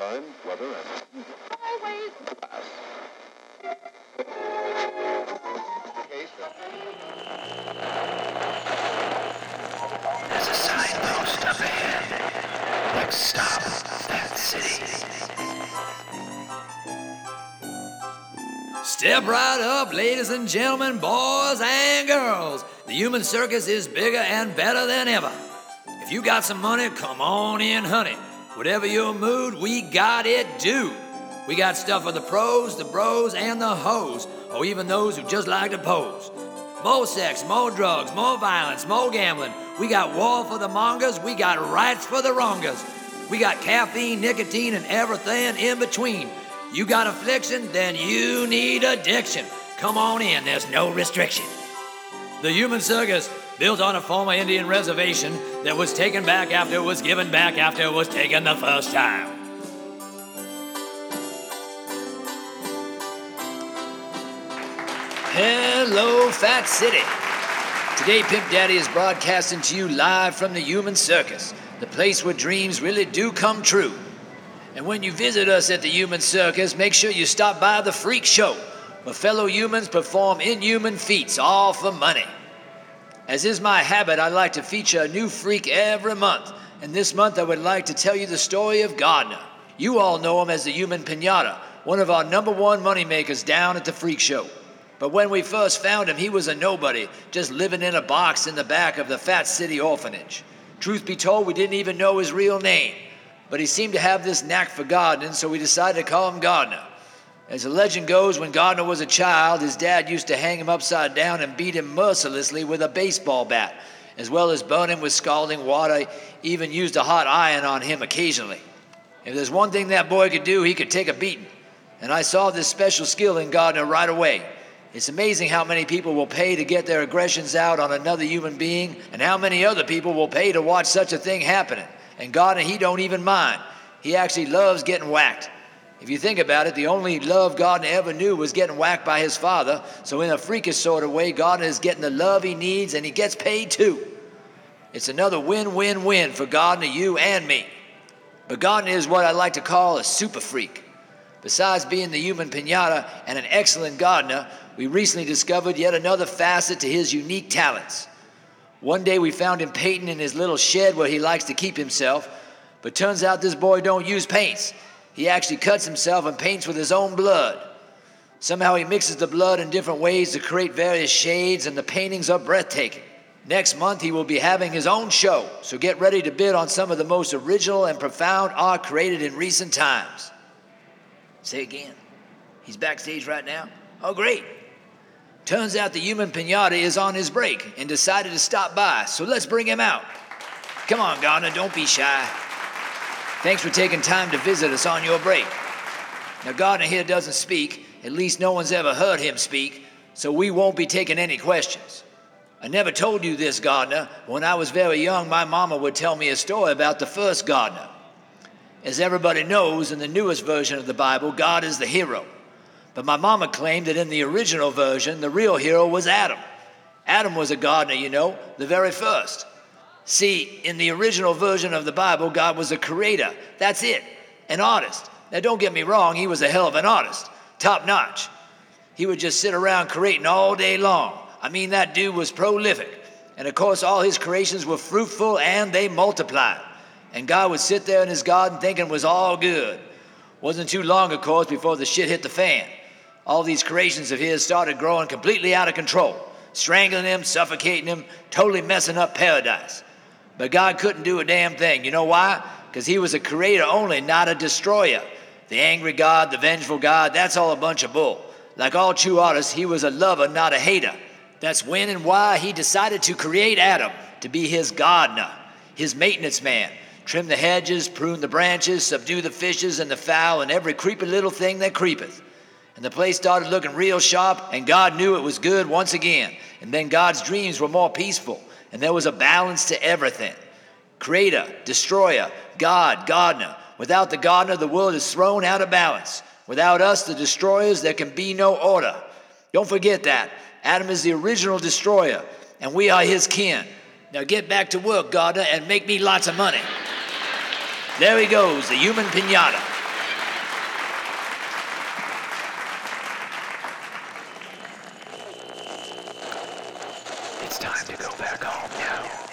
time, weather, and Always. pass. There's a signpost up ahead. Next stop, Fat City. Step right up, ladies and gentlemen, boys and girls. The human circus is bigger and better than ever. If you got some money, come on in, honey. Whatever your mood, we got it, dude. We got stuff for the pros, the bros, and the hoes, or even those who just like to pose. More sex, more drugs, more violence, more gambling. We got war for the mongers, we got rights for the wrongers. We got caffeine, nicotine, and everything in between. You got affliction, then you need addiction. Come on in, there's no restriction. The human circus, built on a former Indian reservation that was taken back after it was given back after it was taken the first time. Hello, Fat City. Today, Pimp Daddy is broadcasting to you live from the human circus, the place where dreams really do come true. And when you visit us at the human circus, make sure you stop by the freak show, where fellow humans perform inhuman feats, all for money. As is my habit, I like to feature a new freak every month, and this month I would like to tell you the story of Gardner. You all know him as the human pinata, one of our number one moneymakers down at the freak show. But when we first found him, he was a nobody, just living in a box in the back of the Fat City orphanage. Truth be told, we didn't even know his real name, but he seemed to have this knack for gardening, so we decided to call him Gardner. As the legend goes, when Gardner was a child, his dad used to hang him upside down and beat him mercilessly with a baseball bat, as well as burn him with scalding water, even used a hot iron on him occasionally. If there's one thing that boy could do, he could take a beating. And I saw this special skill in Gardner right away. It's amazing how many people will pay to get their aggressions out on another human being, and how many other people will pay to watch such a thing happening. And Gardner, he don't even mind. He actually loves getting whacked. If you think about it, the only love Gardner ever knew was getting whacked by his father. So, in a freakish sort of way, Gardner is getting the love he needs and he gets paid too. It's another win win win for Gardner, you, and me. But Gardner is what I like to call a super freak. Besides being the human pinata and an excellent gardener, we recently discovered yet another facet to his unique talents. One day we found him painting in his little shed where he likes to keep himself, but turns out this boy don't use paints. He actually cuts himself and paints with his own blood. Somehow he mixes the blood in different ways to create various shades, and the paintings are breathtaking. Next month, he will be having his own show, so get ready to bid on some of the most original and profound art created in recent times. Say again. He's backstage right now? Oh, great. Turns out the human pinata is on his break and decided to stop by, so let's bring him out. Come on, Gardner, don't be shy. Thanks for taking time to visit us on your break. Now, Gardner here doesn't speak, at least no one's ever heard him speak, so we won't be taking any questions. I never told you this, Gardner. When I was very young, my mama would tell me a story about the first Gardner. As everybody knows, in the newest version of the Bible, God is the hero. But my mama claimed that in the original version, the real hero was Adam. Adam was a gardener, you know, the very first. See, in the original version of the Bible, God was a creator. That's it, an artist. Now, don't get me wrong, he was a hell of an artist, top notch. He would just sit around creating all day long. I mean, that dude was prolific. And of course, all his creations were fruitful and they multiplied. And God would sit there in his garden thinking it was all good. Wasn't too long, of course, before the shit hit the fan. All these creations of his started growing completely out of control, strangling him, suffocating him, totally messing up paradise. But God couldn't do a damn thing. You know why? Because he was a creator only, not a destroyer. The angry God, the vengeful God, that's all a bunch of bull. Like all true artists, he was a lover, not a hater. That's when and why he decided to create Adam to be his gardener, his maintenance man. Trim the hedges, prune the branches, subdue the fishes and the fowl, and every creepy little thing that creepeth. And the place started looking real sharp, and God knew it was good once again. And then God's dreams were more peaceful, and there was a balance to everything. Creator, destroyer, God, gardener. Without the gardener, the world is thrown out of balance. Without us, the destroyers, there can be no order. Don't forget that. Adam is the original destroyer, and we are his kin. Now get back to work, gardener, and make me lots of money. There he goes, the human pinata. Time to go back home now.